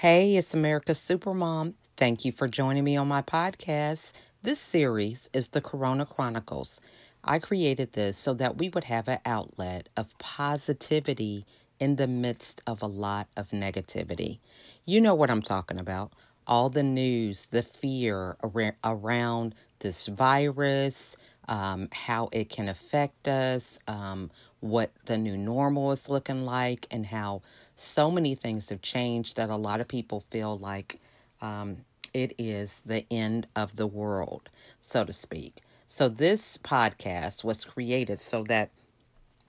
Hey, it's America's Supermom. Thank you for joining me on my podcast. This series is the Corona Chronicles. I created this so that we would have an outlet of positivity in the midst of a lot of negativity. You know what I'm talking about. All the news, the fear around this virus, um, how it can affect us, um, what the new normal is looking like, and how so many things have changed that a lot of people feel like um, it is the end of the world, so to speak. So, this podcast was created so that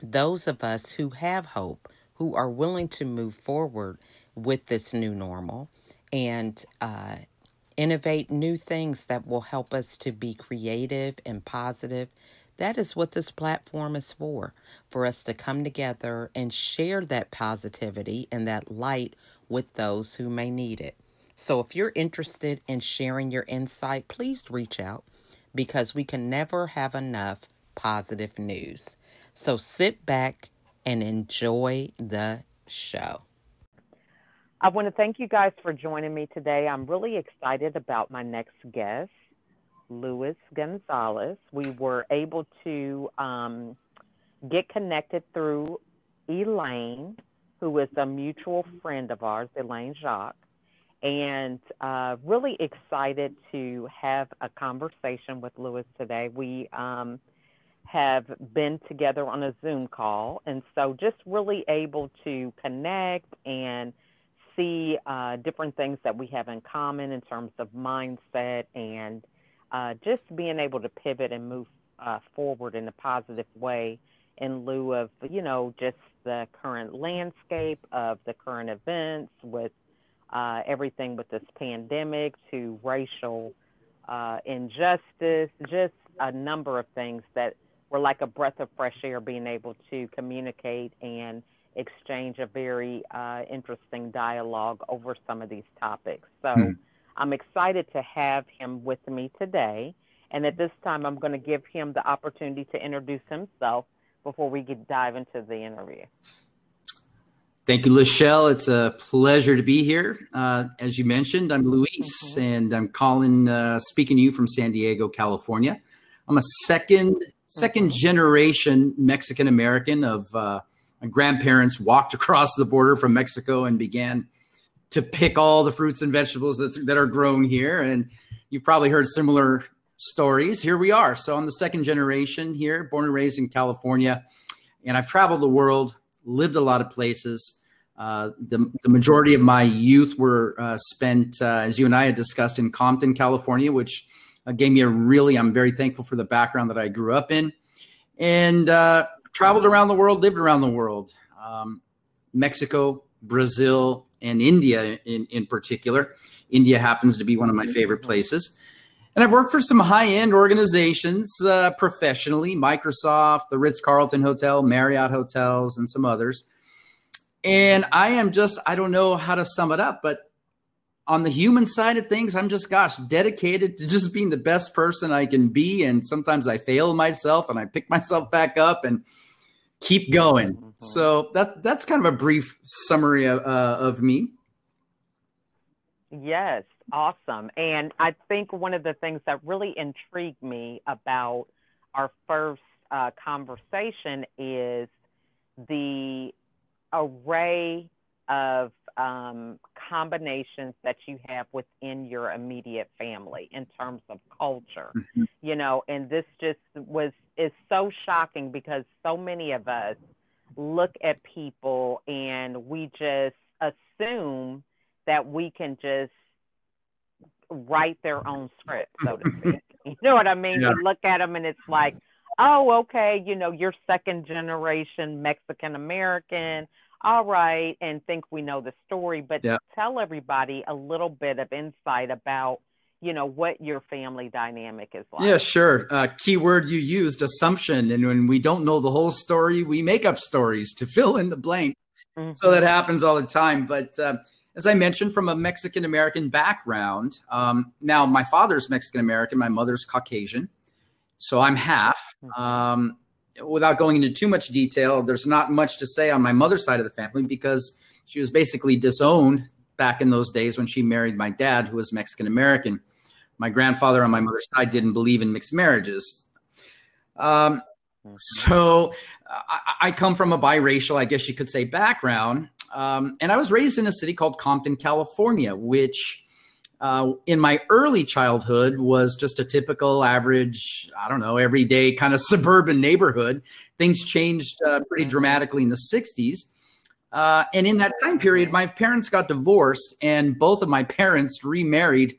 those of us who have hope, who are willing to move forward with this new normal and uh, innovate new things that will help us to be creative and positive that is what this platform is for for us to come together and share that positivity and that light with those who may need it. So, if you're interested in sharing your insight, please reach out because we can never have enough positive news. So, sit back and enjoy the show. I want to thank you guys for joining me today. I'm really excited about my next guest. Luis Gonzáles. We were able to um, get connected through Elaine, who is a mutual friend of ours, Elaine Jacques, and uh, really excited to have a conversation with Luis today. We um, have been together on a Zoom call, and so just really able to connect and see uh, different things that we have in common in terms of mindset and uh, just being able to pivot and move uh, forward in a positive way in lieu of, you know, just the current landscape of the current events with uh, everything with this pandemic to racial uh, injustice, just a number of things that were like a breath of fresh air being able to communicate and exchange a very uh, interesting dialogue over some of these topics. So, mm. I'm excited to have him with me today. And at this time, I'm going to give him the opportunity to introduce himself before we get dive into the interview. Thank you, Lachelle. It's a pleasure to be here. Uh, as you mentioned, I'm Luis, mm-hmm. and I'm calling, uh, speaking to you from San Diego, California. I'm a second second mm-hmm. generation Mexican American. Of uh, my grandparents walked across the border from Mexico and began to pick all the fruits and vegetables that, that are grown here. And you've probably heard similar stories. Here we are. So I'm the second generation here, born and raised in California. And I've traveled the world, lived a lot of places. Uh, the, the majority of my youth were uh, spent, uh, as you and I had discussed, in Compton, California, which uh, gave me a really, I'm very thankful for the background that I grew up in. And uh, traveled around the world, lived around the world. Um, Mexico, Brazil, and India in, in particular. India happens to be one of my favorite places. And I've worked for some high end organizations uh, professionally Microsoft, the Ritz Carlton Hotel, Marriott Hotels, and some others. And I am just, I don't know how to sum it up, but on the human side of things, I'm just, gosh, dedicated to just being the best person I can be. And sometimes I fail myself and I pick myself back up and keep going. Mm-hmm. So that that's kind of a brief summary of, uh, of me. Yes, awesome. And I think one of the things that really intrigued me about our first uh, conversation is the array of um, combinations that you have within your immediate family in terms of culture, mm-hmm. you know, and this just was is so shocking because so many of us look at people and we just assume that we can just write their own script, so to speak. you know what I mean? Yeah. You look at them and it's like, oh, okay, you know, you're second generation Mexican American all right, and think we know the story, but yeah. tell everybody a little bit of insight about you know what your family dynamic is like. Yeah, sure. Uh, keyword you used assumption, and when we don't know the whole story, we make up stories to fill in the blank. Mm-hmm. So that happens all the time. But uh, as I mentioned, from a Mexican American background, um, now my father's Mexican American, my mother's Caucasian, so I'm half. Mm-hmm. Um, without going into too much detail, there's not much to say on my mother's side of the family because she was basically disowned back in those days when she married my dad, who was Mexican American. My grandfather on my mother's side didn't believe in mixed marriages. Um, so I, I, come from a biracial, I guess you could say, background. Um, and I was raised in a city called Compton, California, which uh, in my early childhood was just a typical average, I don't know, everyday kind of suburban neighborhood. Things changed uh, pretty dramatically in the 60s. Uh, and in that time period, my parents got divorced, and both of my parents remarried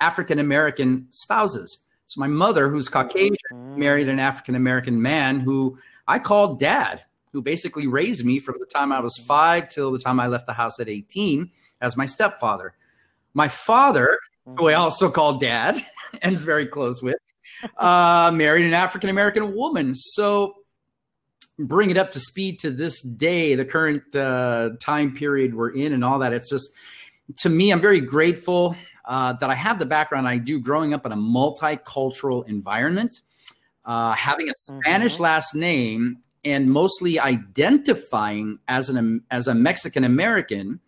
African American spouses. So my mother, who's Caucasian, married an African American man who I called dad, who basically raised me from the time I was five till the time I left the house at 18 as my stepfather. My father, who I mm-hmm. also call dad and is very close with, uh, married an African American woman. So bring it up to speed to this day, the current uh, time period we're in, and all that. It's just to me, I'm very grateful uh, that I have the background I do growing up in a multicultural environment. Uh, having a Spanish mm-hmm. last name and mostly identifying as an as a Mexican American.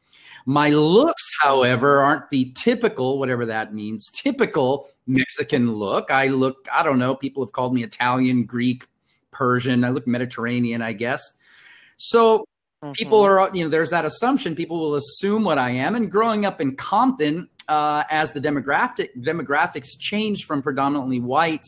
My looks, however, aren't the typical, whatever that means, typical Mexican look. I look, I don't know, people have called me Italian, Greek, Persian. I look Mediterranean, I guess. So mm-hmm. people are, you know, there's that assumption. People will assume what I am. And growing up in Compton, uh, as the demographic demographics changed from predominantly white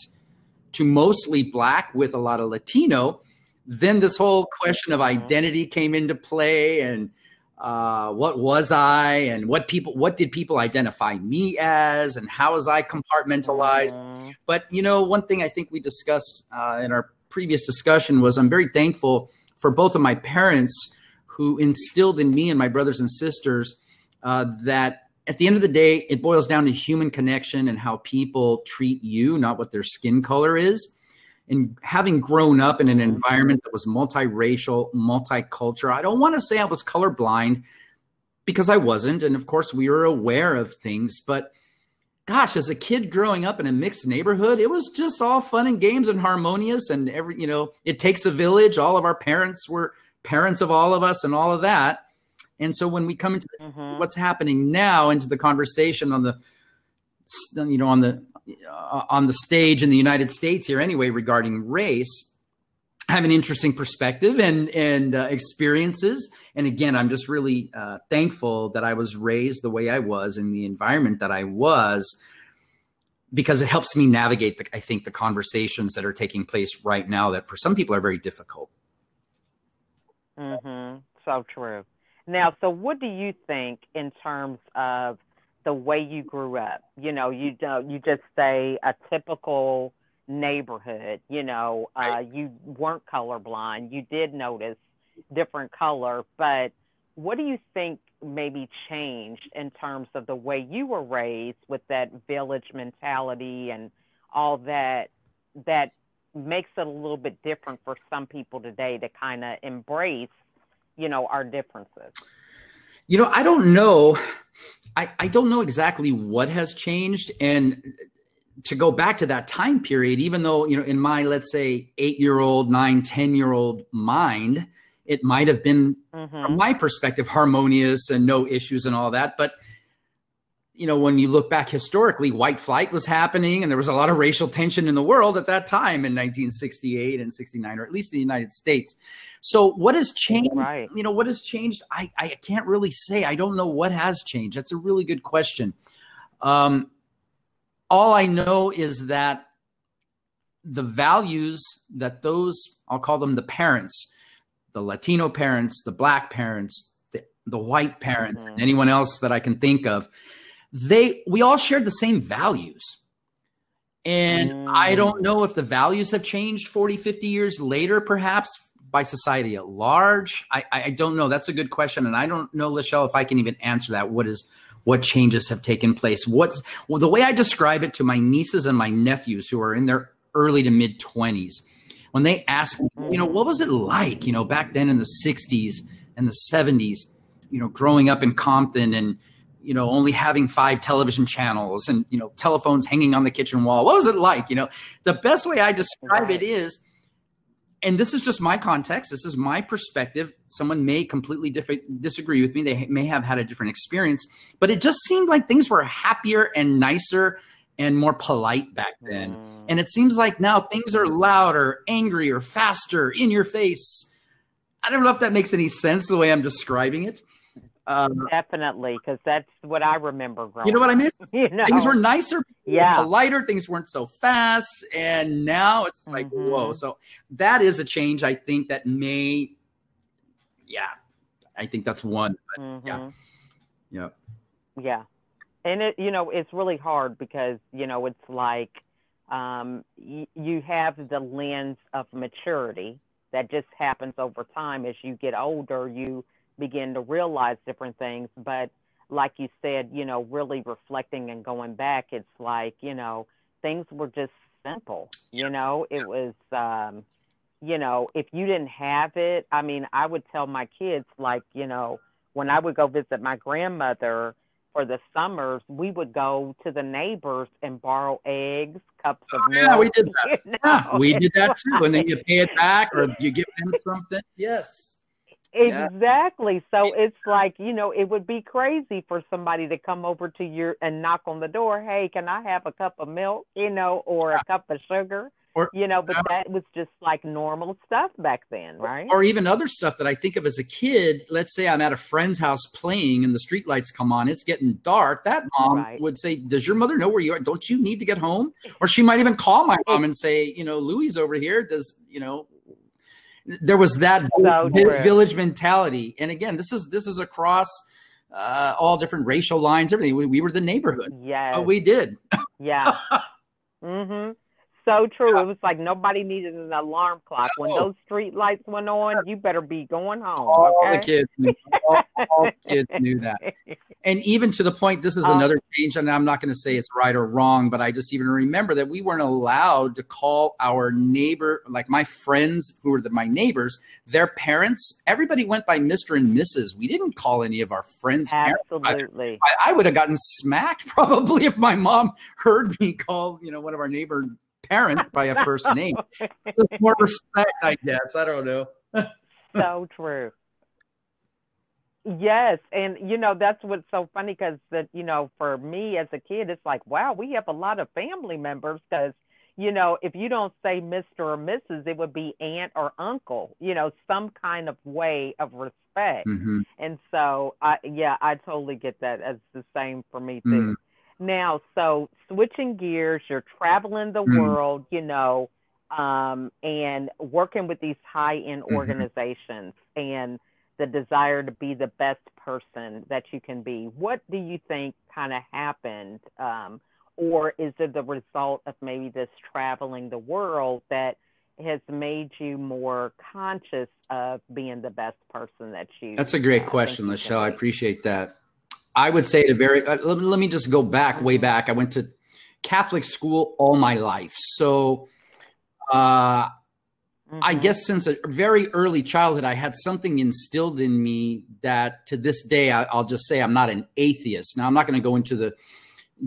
to mostly black with a lot of Latino, then this whole question of mm-hmm. identity came into play and uh, what was I and what people what did people identify me as and how was I compartmentalized? Mm-hmm. But you know, one thing I think we discussed uh, in our previous discussion was I'm very thankful for both of my parents who instilled in me and my brothers and sisters uh, that at the end of the day, it boils down to human connection and how people treat you, not what their skin color is. And having grown up in an mm-hmm. environment that was multiracial, multicultural, I don't want to say I was colorblind because I wasn't. And of course, we were aware of things. But gosh, as a kid growing up in a mixed neighborhood, it was just all fun and games and harmonious. And every, you know, it takes a village. All of our parents were parents of all of us and all of that. And so when we come into mm-hmm. what's happening now into the conversation on the you know on the on the stage in the United States here anyway regarding race, have an interesting perspective and and uh, experiences. And again, I'm just really uh, thankful that I was raised the way I was in the environment that I was because it helps me navigate the, I think the conversations that are taking place right now that for some people are very difficult. mm-hmm So true. Now, so what do you think in terms of the way you grew up? You know, you don't you just say a typical neighborhood. You know, uh, you weren't colorblind. You did notice different color, but what do you think maybe changed in terms of the way you were raised with that village mentality and all that that makes it a little bit different for some people today to kind of embrace you know our differences you know i don't know I, I don't know exactly what has changed and to go back to that time period even though you know in my let's say eight year old nine ten year old mind it might have been mm-hmm. from my perspective harmonious and no issues and all that but you know, when you look back historically, white flight was happening and there was a lot of racial tension in the world at that time in 1968 and 69, or at least in the United States. So what has changed? Right. You know, what has changed? I, I can't really say. I don't know what has changed. That's a really good question. Um, all I know is that the values that those, I'll call them the parents, the Latino parents, the black parents, the, the white parents, mm-hmm. and anyone else that I can think of, they we all shared the same values and mm. i don't know if the values have changed 40 50 years later perhaps by society at large? I i don't know. That's a good question and i don't know lachelle if i can even answer that. What is what changes have taken place? What's well the way i describe it to my nieces and my nephews who are in their early to mid 20s when they ask you know what was it like you know back then in the 60s and the 70s you know growing up in compton and you know, only having five television channels and, you know, telephones hanging on the kitchen wall. What was it like? You know, the best way I describe it is and this is just my context. This is my perspective. Someone may completely different, disagree with me. They may have had a different experience, but it just seemed like things were happier and nicer and more polite back then. Mm. And it seems like now things are louder, angrier, faster, in your face. I don't know if that makes any sense the way I'm describing it. Um, Definitely, because that's what I remember growing. You know what I mean? You know? Things were nicer, yeah, lighter. Things weren't so fast, and now it's like mm-hmm. whoa. So that is a change. I think that may, yeah, I think that's one. Mm-hmm. Yeah, yeah, yeah, and it you know it's really hard because you know it's like um, y- you have the lens of maturity that just happens over time as you get older. You begin to realize different things. But like you said, you know, really reflecting and going back, it's like, you know, things were just simple. You know, it was, um, you know, if you didn't have it, I mean, I would tell my kids, like, you know, when I would go visit my grandmother for the summers, we would go to the neighbors and borrow eggs, cups of milk. Yeah, we did that. You know? Yeah, we did that too. And then you pay it back or you give them something. Yes. Exactly. Yeah. So it's like, you know, it would be crazy for somebody to come over to your and knock on the door, hey, can I have a cup of milk, you know, or yeah. a cup of sugar? Or, you know, but that was just like normal stuff back then, right? Or even other stuff that I think of as a kid. Let's say I'm at a friend's house playing and the street lights come on, it's getting dark. That mom right. would say, Does your mother know where you are? Don't you need to get home? Or she might even call my mom and say, You know, Louis over here. Does, you know, there was that so village mentality. And again, this is this is across uh, all different racial lines, everything. We, we were the neighborhood. Yeah, oh, we did. yeah. mm-hmm so true. Yeah. It was like nobody needed an alarm clock. When those street lights went on, yes. you better be going home. All okay? the kids knew. All, all kids knew that. And even to the point, this is um, another change, and I'm not going to say it's right or wrong, but I just even remember that we weren't allowed to call our neighbor, like my friends who were the, my neighbors, their parents. Everybody went by Mr. and Mrs. We didn't call any of our friends. Parents. Absolutely. I, I, I would have gotten smacked probably if my mom heard me call, you know, one of our neighbor parent by a first name. It's more respect, I guess. I don't know. so true. Yes, and you know that's what's so funny because that you know for me as a kid, it's like wow, we have a lot of family members because you know if you don't say Mister or Mrs., it would be aunt or uncle. You know, some kind of way of respect. Mm-hmm. And so, I yeah, I totally get that as the same for me too. Mm. Now, so switching gears, you're traveling the mm. world, you know, um, and working with these high end mm-hmm. organizations and the desire to be the best person that you can be. What do you think kind of happened? Um, or is it the result of maybe this traveling the world that has made you more conscious of being the best person that you That's a great uh, question, Lachelle. I appreciate that. I would say to very, uh, let, let, me just go back, way back. I went to Catholic school all my life. So uh, mm-hmm. I guess since a very early childhood, I had something instilled in me that to this day, I, I'll just say I'm not an atheist. Now, I'm not going to go into the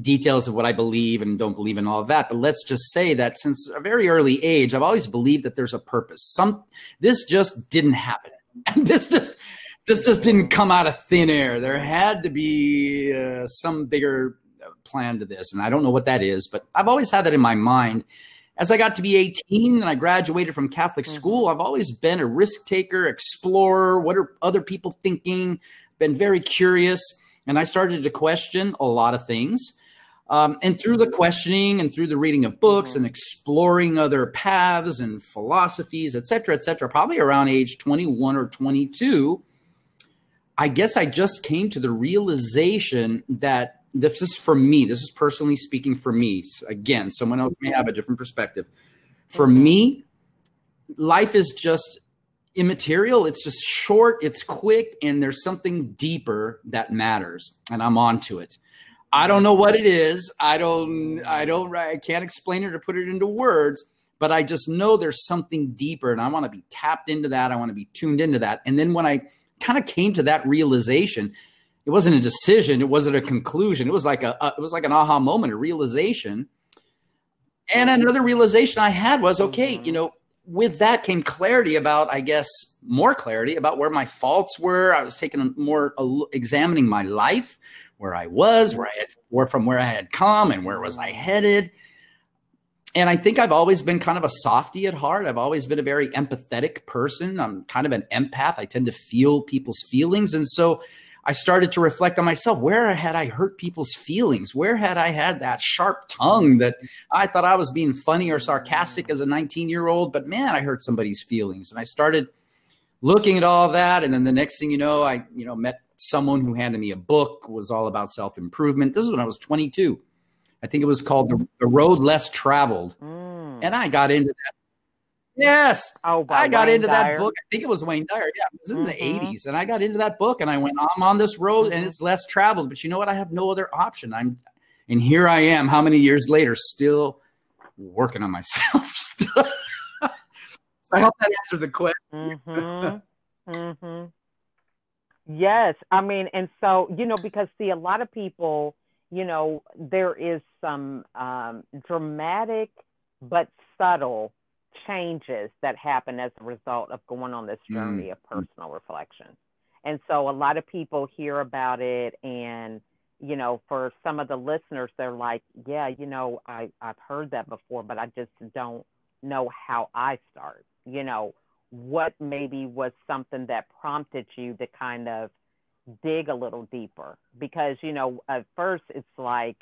details of what I believe and don't believe in all of that. But let's just say that since a very early age, I've always believed that there's a purpose. Some this just didn't happen. this just this just didn't come out of thin air. There had to be uh, some bigger plan to this, and I don't know what that is, but I've always had that in my mind. As I got to be 18 and I graduated from Catholic mm-hmm. school, I've always been a risk taker, explorer. What are other people thinking? Been very curious, and I started to question a lot of things. Um, and through the questioning and through the reading of books mm-hmm. and exploring other paths and philosophies, et cetera, et cetera, probably around age 21 or 22, I guess I just came to the realization that this is for me. This is personally speaking for me. Again, someone else may have a different perspective. For me, life is just immaterial. It's just short, it's quick, and there's something deeper that matters. And I'm on to it. I don't know what it is. I don't, I don't, I can't explain it or put it into words, but I just know there's something deeper and I want to be tapped into that. I want to be tuned into that. And then when I kind of came to that realization. It wasn't a decision. It wasn't a conclusion. It was like a, a it was like an aha moment, a realization. And mm-hmm. another realization I had was, okay, mm-hmm. you know, with that came clarity about, I guess, more clarity about where my faults were. I was taking a more examining my life, where I was, where I had, where from where I had come, and where was I headed. And I think I've always been kind of a softy at heart. I've always been a very empathetic person. I'm kind of an empath. I tend to feel people's feelings, and so I started to reflect on myself. Where had I hurt people's feelings? Where had I had that sharp tongue that I thought I was being funny or sarcastic as a 19 year old? But man, I hurt somebody's feelings. And I started looking at all that. And then the next thing you know, I, you know, met someone who handed me a book was all about self-improvement. This is when I was 22. I think it was called The, the Road Less Traveled. Mm. And I got into that Yes. Oh, I got Wayne into Dyer. that book. I think it was Wayne Dyer. Yeah, it was in mm-hmm. the 80s. And I got into that book and I went, I'm on this road mm-hmm. and it's less traveled. But you know what? I have no other option. I'm and here I am, how many years later, still working on myself. so I hope that answered the question. Mm-hmm. mm-hmm. Yes. I mean, and so, you know, because see, a lot of people, you know, there is some um, dramatic but subtle changes that happen as a result of going on this journey mm. of personal reflection. And so a lot of people hear about it and you know, for some of the listeners, they're like, yeah, you know, I, I've heard that before, but I just don't know how I start. You know, what maybe was something that prompted you to kind of dig a little deeper? Because, you know, at first it's like,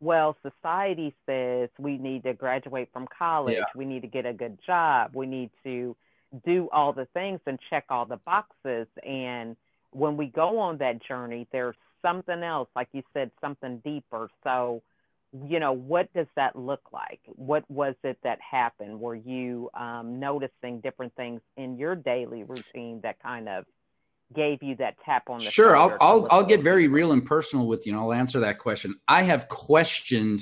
well, society says we need to graduate from college, yeah. we need to get a good job, we need to do all the things and check all the boxes. And when we go on that journey, there's something else, like you said, something deeper. So, you know, what does that look like? What was it that happened? Were you um, noticing different things in your daily routine that kind of gave you that tap on the shoulder. sure i'll i'll, I'll get very real and personal with you and i'll answer that question i have questioned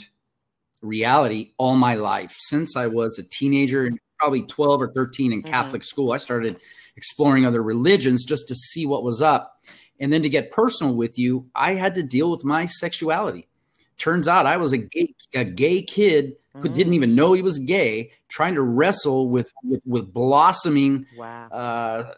reality all my life since i was a teenager probably 12 or 13 in mm-hmm. catholic school i started exploring other religions just to see what was up and then to get personal with you i had to deal with my sexuality turns out i was a gay, a gay kid who mm. didn't even know he was gay trying to wrestle with with, with blossoming wow. uh,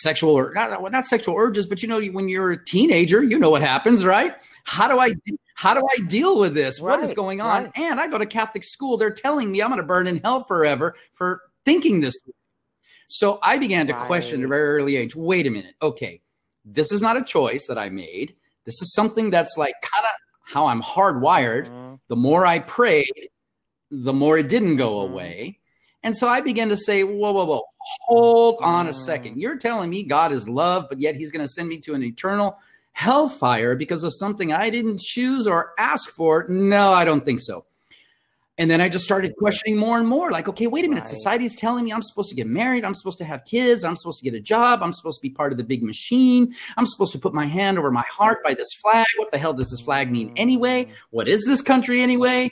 sexual or not, not sexual urges, but you know, when you're a teenager, you know what happens, right? How do I how do I deal with this? Right, what is going on? Right. And I go to Catholic school. They're telling me I'm going to burn in hell forever for thinking this. So I began to right. question at a very early age. Wait a minute. Okay, this is not a choice that I made. This is something that's like kind of how I'm hardwired. Mm-hmm. The more I prayed, the more it didn't go mm-hmm. away. And so I began to say, whoa, whoa, whoa, hold mm. on a second. You're telling me God is love, but yet he's going to send me to an eternal hellfire because of something I didn't choose or ask for? No, I don't think so. And then I just started questioning more and more like, okay, wait a minute. Right. Society's telling me I'm supposed to get married. I'm supposed to have kids. I'm supposed to get a job. I'm supposed to be part of the big machine. I'm supposed to put my hand over my heart by this flag. What the hell does this flag mean anyway? What is this country anyway?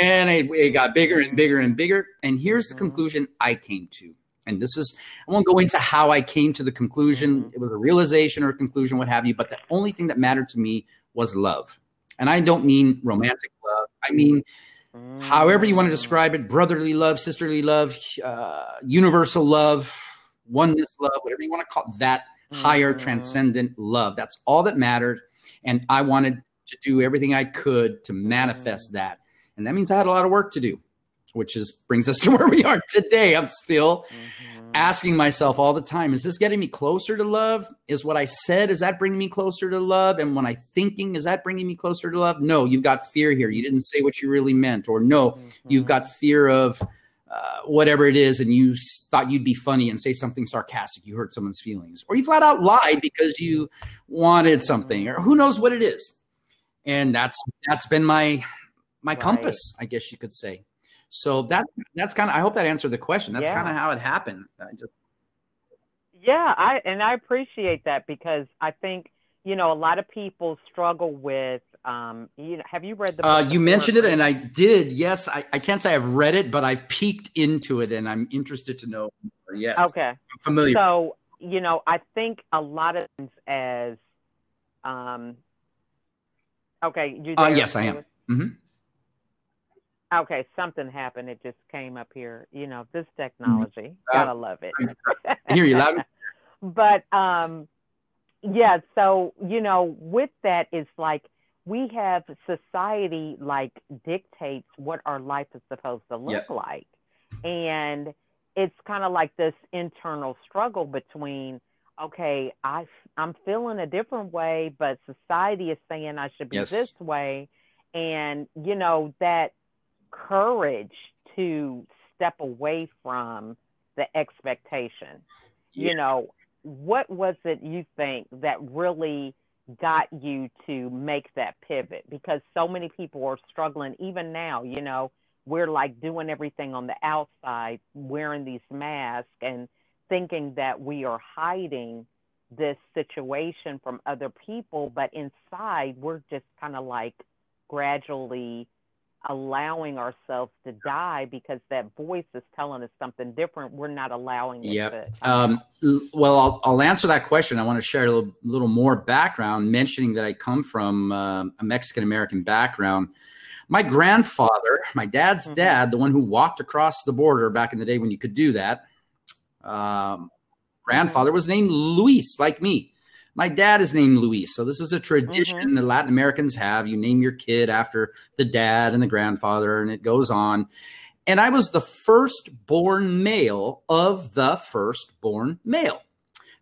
and it, it got bigger and bigger and bigger. And here's the mm-hmm. conclusion I came to. And this is, I won't go into how I came to the conclusion. Mm-hmm. It was a realization or a conclusion, what have you. But the only thing that mattered to me was love. And I don't mean romantic love. I mean, however you want to describe it brotherly love, sisterly love, uh, universal love, oneness love, whatever you want to call it, that higher transcendent love. That's all that mattered. And I wanted to do everything I could to manifest that. And that means I had a lot of work to do, which is brings us to where we are today. I'm still mm-hmm. asking myself all the time, is this getting me closer to love? Is what I said, is that bringing me closer to love? And when I thinking, is that bringing me closer to love? No, you've got fear here. You didn't say what you really meant. Or no, mm-hmm. you've got fear of uh, whatever it is, and you thought you'd be funny and say something sarcastic. You hurt someone's feelings, or you flat out lied because you wanted something, or who knows what it is. And that's that's been my my right. compass, I guess you could say. So that that's kind of I hope that answered the question. That's yeah. kind of how it happened. Just... Yeah, I and I appreciate that because I think you know a lot of people struggle with um, you know, have you read the? Uh, you mentioned it, and I did. Yes, I, I can't say I've read it, but I've peeked into it, and I'm interested to know. Yes. Okay. I'm familiar. So you know, I think a lot of things as, um, okay. Uh, yes, I am. Mm-hmm. Okay, something happened. It just came up here. You know, this technology. Mm-hmm. Gotta love it. I hear you loud. but um yeah, so you know, with that it's like we have society like dictates what our life is supposed to look yeah. like. And it's kind of like this internal struggle between okay, I I'm feeling a different way, but society is saying I should be yes. this way, and you know that courage to step away from the expectation. Yeah. You know, what was it you think that really got you to make that pivot? Because so many people are struggling even now, you know, we're like doing everything on the outside, wearing these masks and thinking that we are hiding this situation from other people, but inside we're just kind of like gradually allowing ourselves to die because that voice is telling us something different. We're not allowing it yep. to. Um, well, I'll, I'll, answer that question. I want to share a little, little more background, mentioning that I come from uh, a Mexican American background. My grandfather, my dad's mm-hmm. dad, the one who walked across the border back in the day when you could do that, um, grandfather was named Luis, like me. My dad is named Luis. So this is a tradition mm-hmm. that Latin Americans have. You name your kid after the dad and the grandfather, and it goes on. And I was the firstborn male of the firstborn male.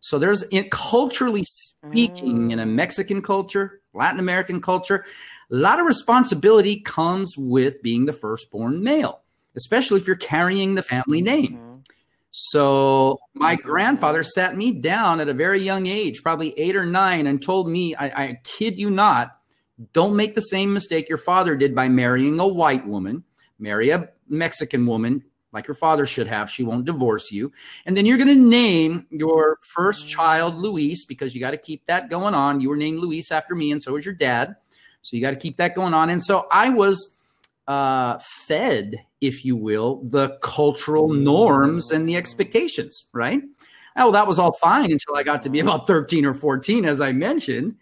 So there's in, culturally speaking, mm. in a mm. Mexican culture, Latin American culture, a lot of responsibility comes with being the firstborn male, especially if you're carrying the family name. Mm-hmm. So my grandfather sat me down at a very young age, probably eight or nine, and told me, I, I kid you not, don't make the same mistake your father did by marrying a white woman. Marry a Mexican woman like your father should have. She won't divorce you. And then you're going to name your first child Luis because you got to keep that going on. You were named Luis after me, and so was your dad. So you got to keep that going on. And so I was uh, fed, if you will, the cultural norms and the expectations, right? Oh, that was all fine until I got to be about 13 or 14, as I mentioned.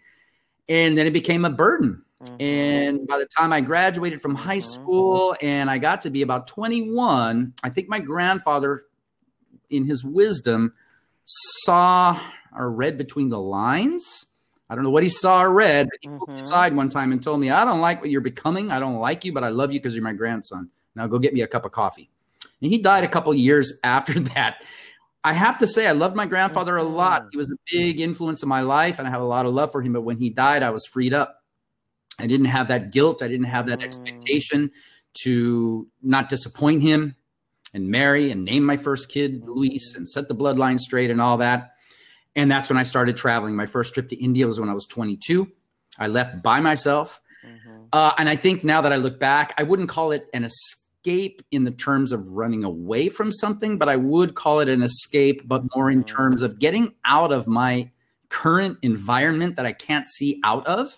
And then it became a burden. Mm-hmm. And by the time I graduated from high mm-hmm. school and I got to be about 21, I think my grandfather, in his wisdom, saw or read between the lines I don't know what he saw or read, but he mm-hmm. pulled me aside one time and told me, I don't like what you're becoming. I don't like you, but I love you because you're my grandson. Now go get me a cup of coffee. And he died a couple years after that. I have to say, I loved my grandfather a lot. He was a big influence in my life, and I have a lot of love for him. But when he died, I was freed up. I didn't have that guilt. I didn't have that mm. expectation to not disappoint him and marry and name my first kid Luis and set the bloodline straight and all that. And that's when I started traveling. My first trip to India was when I was 22. I left by myself. Mm-hmm. Uh, and I think now that I look back, I wouldn't call it an escape in the terms of running away from something, but I would call it an escape, but more in mm-hmm. terms of getting out of my current environment that I can't see out of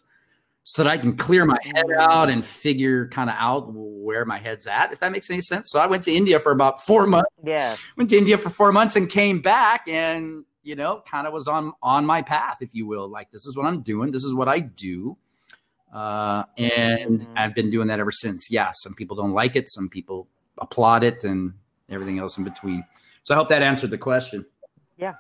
so that I can clear my head mm-hmm. out and figure kind of out where my head's at, if that makes any sense. So I went to India for about four months. Yeah. Went to India for four months and came back and you know, kind of was on on my path, if you will. Like this is what I'm doing. This is what I do. Uh, and mm-hmm. I've been doing that ever since. Yeah, some people don't like it, some people applaud it, and everything else in between. So I hope that answered the question. Yeah,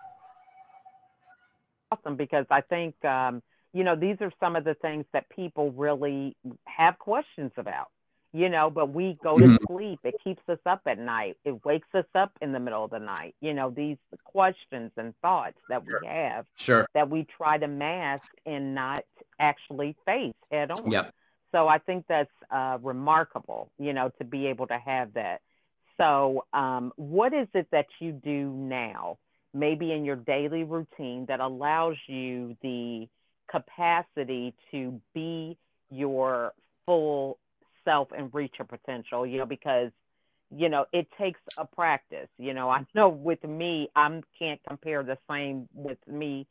awesome. Because I think um, you know these are some of the things that people really have questions about you know, but we go to mm-hmm. sleep. It keeps us up at night. It wakes us up in the middle of the night. You know, these questions and thoughts that we have sure. that we try to mask and not actually face head on. Yep. So I think that's uh, remarkable, you know, to be able to have that. So, um, what is it that you do now, maybe in your daily routine, that allows you the capacity to be your full self and reach your potential, you know, because you know it takes a practice you know. I know with me i can't compare the same with me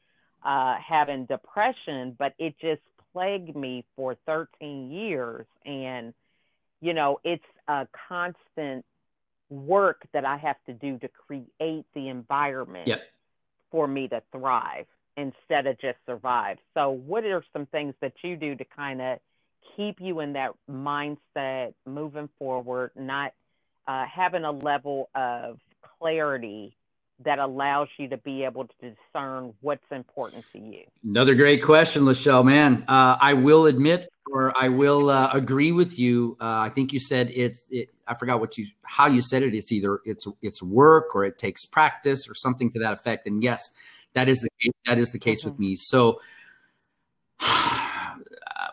uh having depression but it just plagued me for 13 years. And you know it's a constant work that i have to do to create the environment yep. for me to thrive instead of just survive. So what are some things that you do to kind of keep you in that mindset moving forward, not uh, having a level of clarity that allows you to be able to discern what's important to you? Another great question, Lachelle. Man, uh, I will admit, or I will uh, agree with you. Uh, I think you said it, it. I forgot what you how you said it. It's either it's it's work or it takes practice or something to that effect. And yes, that is the that is the case mm-hmm. with me. So.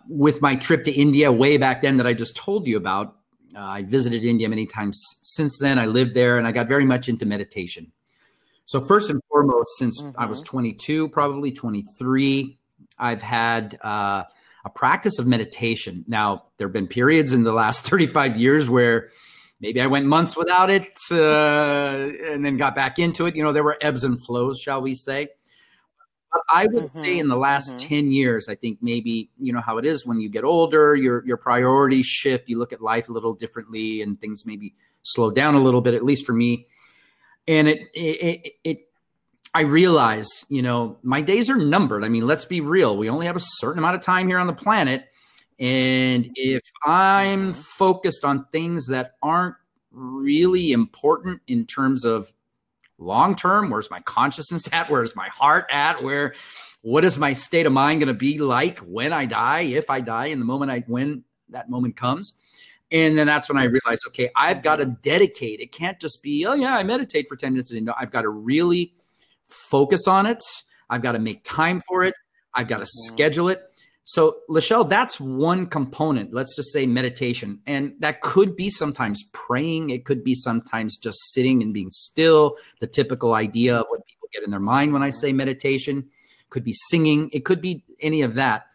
With my trip to India way back then that I just told you about, uh, I visited India many times since then. I lived there and I got very much into meditation. So first and foremost, since mm-hmm. I was mm-hmm. 22, probably 23, I've had uh, a practice of meditation. Now there have been periods in the last 35 years where maybe I went months without it uh, and then got back into it. You know, there were ebbs and flows, shall we say. But I would mm-hmm. say in the last mm-hmm. 10 years, I think maybe, you know, how it is when you get older, your, your priorities shift, you look at life a little differently and things maybe slow down a little bit, at least for me and it, it, it, I realized, you know, my days are numbered. I mean, let's be real. We only have a certain amount of time here on the planet. And if I'm focused on things that aren't really important in terms of long term, where's my consciousness at? Where's my heart at? Where, what is my state of mind going to be like when I die, if I die, in the moment I, when that moment comes? And then that's when I realized, okay, I've got to dedicate. It can't just be, oh yeah, I meditate for 10 minutes a day. No, I've got to really focus on it. I've got to make time for it. I've got to mm-hmm. schedule it. So, Lachelle, that's one component. Let's just say meditation. And that could be sometimes praying. It could be sometimes just sitting and being still, the typical idea of what people get in their mind when I say meditation. Could be singing. It could be any of that.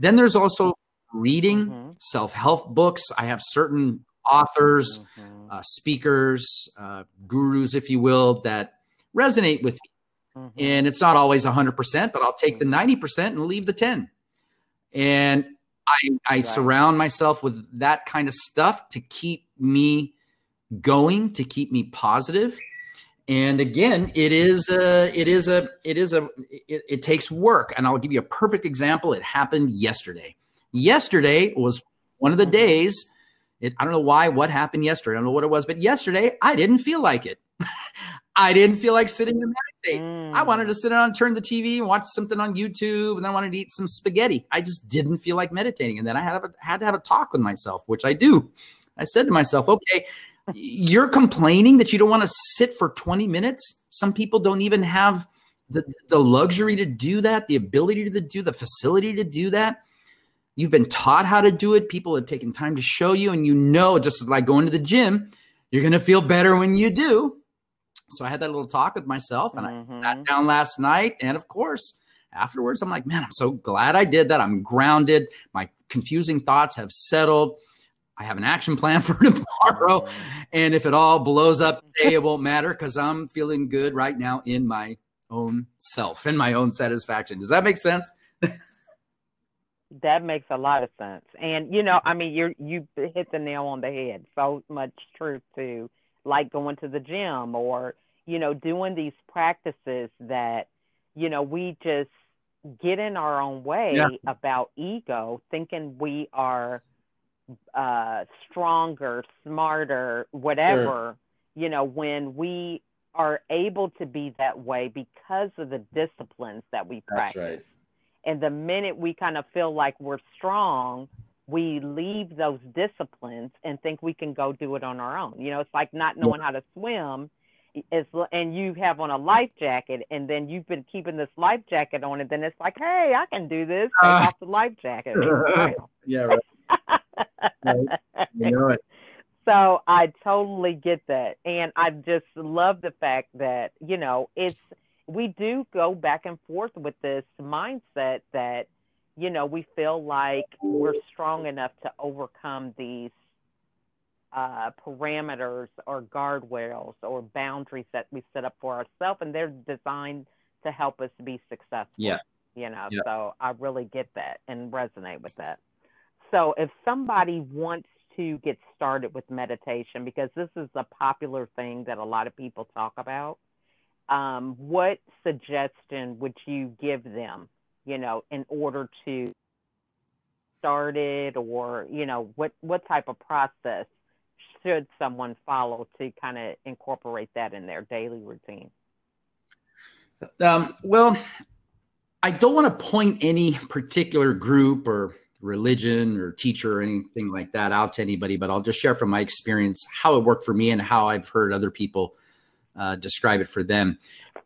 Then there's also reading mm-hmm. self help books. I have certain authors, mm-hmm. uh, speakers, uh, gurus, if you will, that resonate with me. Mm-hmm. And it's not always 100%, but I'll take the 90% mm-hmm. and leave the 10. And I, I right. surround myself with that kind of stuff to keep me going, to keep me positive. And again, it is a, it is a, it is a, it, it takes work. And I'll give you a perfect example. It happened yesterday. Yesterday was one of the mm-hmm. days. It, I don't know why, what happened yesterday. I don't know what it was, but yesterday I didn't feel like it. I didn't feel like sitting and meditate. Mm. I wanted to sit down and turn the TV and watch something on YouTube, and then I wanted to eat some spaghetti. I just didn't feel like meditating. And then I had, a, had to have a talk with myself, which I do. I said to myself, okay, you're complaining that you don't want to sit for 20 minutes. Some people don't even have the, the luxury to do that, the ability to do the facility to do that. You've been taught how to do it. People have taken time to show you, and you know, just like going to the gym, you're going to feel better when you do. So I had that little talk with myself, and mm-hmm. I sat mm-hmm. down last night. And of course, afterwards, I'm like, man, I'm so glad I did that. I'm grounded. My confusing thoughts have settled. I have an action plan for tomorrow. Mm-hmm. And if it all blows up today, it won't matter because I'm feeling good right now in my own self and my own satisfaction. Does that make sense? That makes a lot of sense. And you know, I mean, you you hit the nail on the head. So much truth to like going to the gym or you know doing these practices that you know we just get in our own way yeah. about ego, thinking we are uh, stronger, smarter, whatever. Sure. You know, when we are able to be that way because of the disciplines that we practice. That's right. And the minute we kind of feel like we're strong, we leave those disciplines and think we can go do it on our own. You know, it's like not knowing how to swim is and you have on a life jacket and then you've been keeping this life jacket on and then it's like, hey, I can do this. Take uh, off the life jacket. yeah, right. right. You know it. So I totally get that. And I just love the fact that, you know, it's we do go back and forth with this mindset that you know we feel like we're strong enough to overcome these uh, parameters or guardrails or boundaries that we set up for ourselves, and they're designed to help us be successful. Yeah. You know, yeah. so I really get that and resonate with that. So if somebody wants to get started with meditation, because this is a popular thing that a lot of people talk about, um, what suggestion would you give them, you know, in order to started or you know what what type of process should someone follow to kind of incorporate that in their daily routine? Um, well i don't want to point any particular group or religion or teacher or anything like that out to anybody but i'll just share from my experience how it worked for me and how i've heard other people uh, describe it for them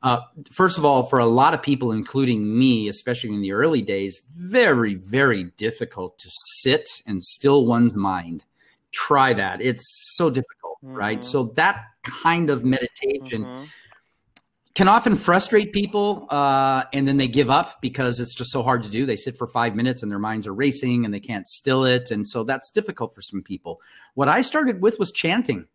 uh, first of all, for a lot of people, including me, especially in the early days, very, very difficult to sit and still one's mind. Try that. It's so difficult, mm-hmm. right? So, that kind of meditation mm-hmm. can often frustrate people uh, and then they give up because it's just so hard to do. They sit for five minutes and their minds are racing and they can't still it. And so, that's difficult for some people. What I started with was chanting.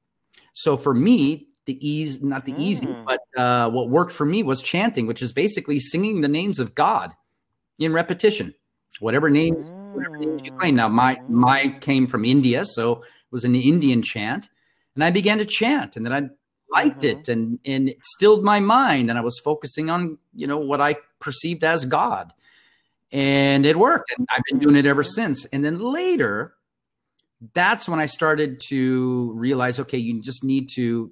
So, for me, the ease, not the mm. easy, but uh, what worked for me was chanting, which is basically singing the names of God in repetition, whatever names, mm. whatever names you claim. Now, my my came from India, so it was an Indian chant, and I began to chant, and then I liked mm-hmm. it, and and it stilled my mind, and I was focusing on you know what I perceived as God, and it worked, and I've been doing it ever mm-hmm. since. And then later, that's when I started to realize, okay, you just need to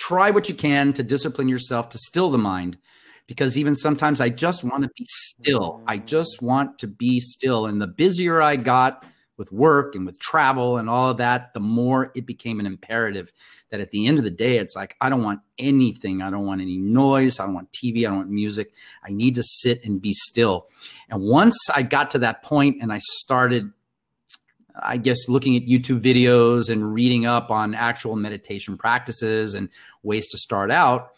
try what you can to discipline yourself to still the mind because even sometimes I just want to be still. I just want to be still. And the busier I got with work and with travel and all of that, the more it became an imperative that at the end of the day, it's like, I don't want anything. I don't want any noise. I don't want TV. I don't want music. I need to sit and be still. And once I got to that point and I started I guess looking at YouTube videos and reading up on actual meditation practices and ways to start out.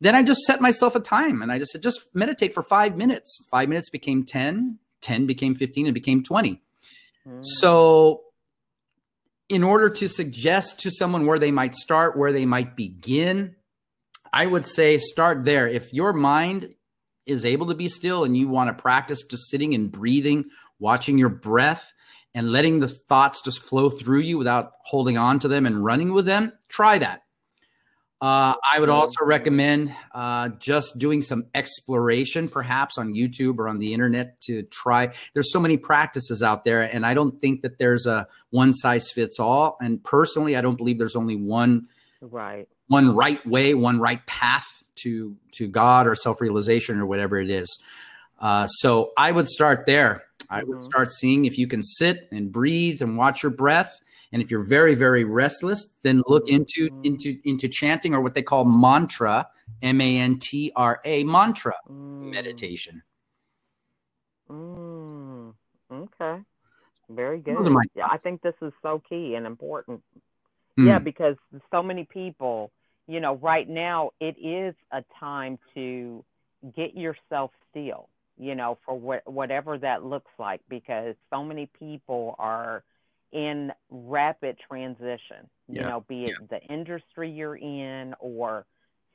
Then I just set myself a time and I just said, just meditate for five minutes. Five minutes became 10, 10 became 15, and became 20. Mm. So, in order to suggest to someone where they might start, where they might begin, I would say start there. If your mind is able to be still and you want to practice just sitting and breathing, watching your breath, and letting the thoughts just flow through you without holding on to them and running with them, try that. Uh, I would also recommend uh, just doing some exploration, perhaps on YouTube or on the internet, to try. There's so many practices out there, and I don't think that there's a one size fits all. And personally, I don't believe there's only one right one right way, one right path to to God or self realization or whatever it is. Uh, so I would start there. I would start seeing if you can sit and breathe and watch your breath. And if you're very, very restless, then look into mm-hmm. into into chanting or what they call mantra, M A N T R A, mantra mm. meditation. Mm. Okay, very good. Yeah, I think this is so key and important. Mm. Yeah, because so many people, you know, right now it is a time to get yourself still you know, for wh- whatever that looks like, because so many people are in rapid transition, you yeah. know, be it yeah. the industry you're in or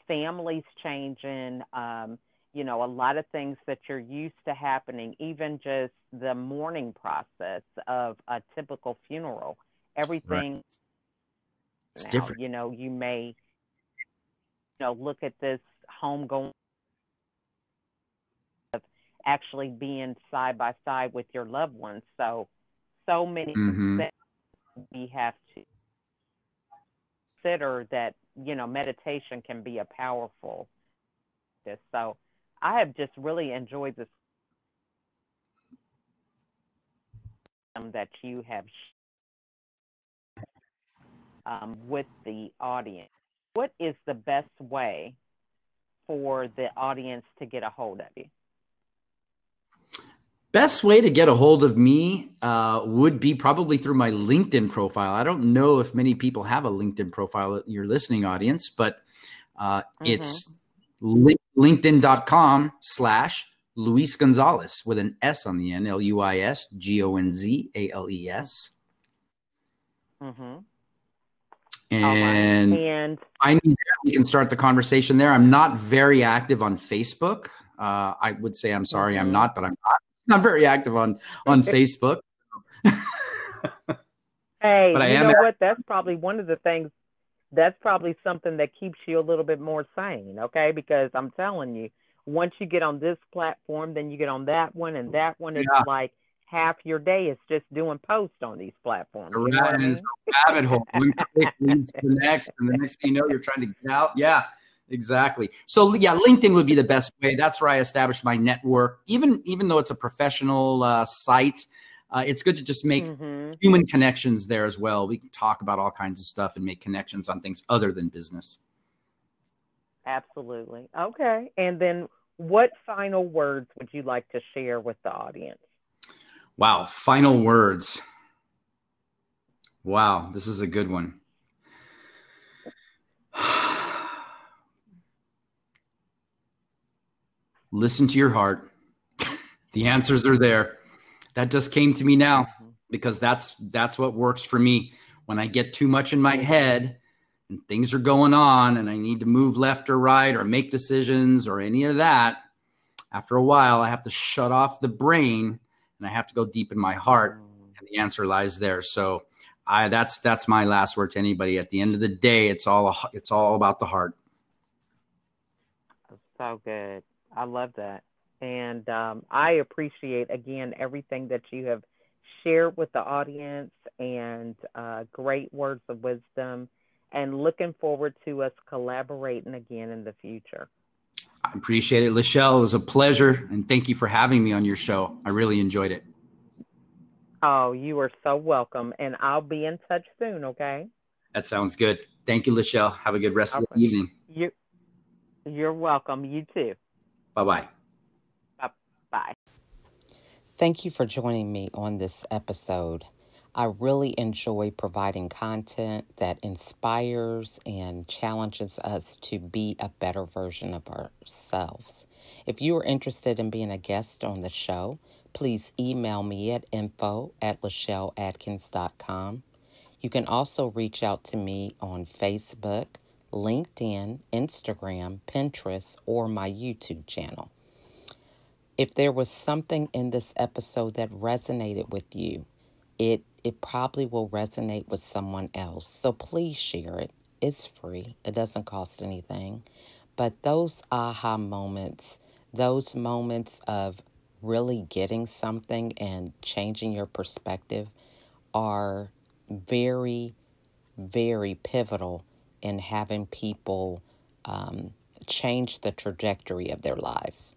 families changing, um, you know, a lot of things that you're used to happening, even just the mourning process of a typical funeral, everything. Right. It's now, different. You know, you may, you know, look at this home going actually being side by side with your loved ones. So, so many mm-hmm. we have to consider that you know meditation can be a powerful. This so, I have just really enjoyed this that you have um, with the audience. What is the best way for the audience to get a hold of you? Best way to get a hold of me uh, would be probably through my LinkedIn profile. I don't know if many people have a LinkedIn profile, your listening audience, but uh, mm-hmm. it's li- linkedin.com slash Luis Gonzales with an S on the end, L U I S G O N Z A L E S. Mm-hmm. And, and I need we can start the conversation there. I'm not very active on Facebook. Uh, I would say I'm sorry, mm-hmm. I'm not, but I'm not. Not very active on on Facebook. hey, but I you am know what? That's probably one of the things. That's probably something that keeps you a little bit more sane, okay? Because I'm telling you, once you get on this platform, then you get on that one and that one. is yeah. like, half your day is just doing posts on these platforms. You know Right, I mean? it's a rabbit hole. One click leads to the next, and the next thing you know, you're trying to get out. Yeah, exactly. So yeah, LinkedIn would be the best way. That's where I established my network. Even even though it's a professional uh, site, uh, it's good to just make Mhm. human connections there as well. We can talk about all kinds of stuff and make connections on things other than business. Absolutely. Okay. And then what final words would you like to share with the audience? Wow, final words. Wow, this is a good one. Listen to your heart. the answers are there. That just came to me now because that's that's what works for me. When I get too much in my head and things are going on and I need to move left or right or make decisions or any of that, after a while I have to shut off the brain and I have to go deep in my heart and the answer lies there. So I that's that's my last word to anybody. At the end of the day, it's all it's all about the heart. So good. I love that. And um, I appreciate, again, everything that you have shared with the audience and uh, great words of wisdom. And looking forward to us collaborating again in the future. I appreciate it, Lachelle. It was a pleasure, and thank you for having me on your show. I really enjoyed it. Oh, you are so welcome. And I'll be in touch soon, okay? That sounds good. Thank you, Lachelle. Have a good rest of the evening. You, you're welcome. You too. Bye bye. Bye. Bye. Thank you for joining me on this episode. I really enjoy providing content that inspires and challenges us to be a better version of ourselves. If you are interested in being a guest on the show, please email me at info at lachelleatkins.com. You can also reach out to me on Facebook, LinkedIn, Instagram, Pinterest, or my YouTube channel. If there was something in this episode that resonated with you, it it probably will resonate with someone else. So please share it. It's free. It doesn't cost anything. But those aha moments, those moments of really getting something and changing your perspective are very, very pivotal in having people um, change the trajectory of their lives.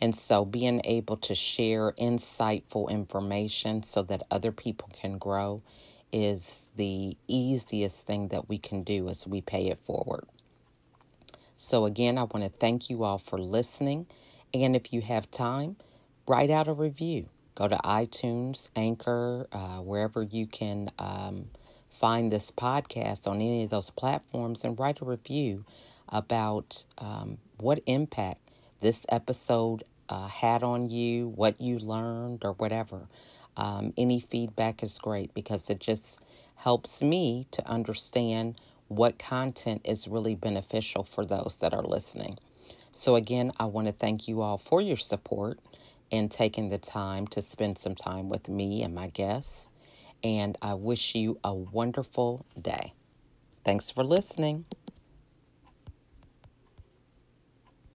And so being able to share insightful information so that other people can grow is the easiest thing that we can do as we pay it forward. So, again, I want to thank you all for listening. And if you have time, write out a review. Go to iTunes, Anchor, uh, wherever you can um, find this podcast on any of those platforms and write a review about um, what impact this episode uh, had on you, what you learned, or whatever. Um, any feedback is great because it just helps me to understand what content is really beneficial for those that are listening. So, again, I want to thank you all for your support and taking the time to spend some time with me and my guests. And I wish you a wonderful day. Thanks for listening.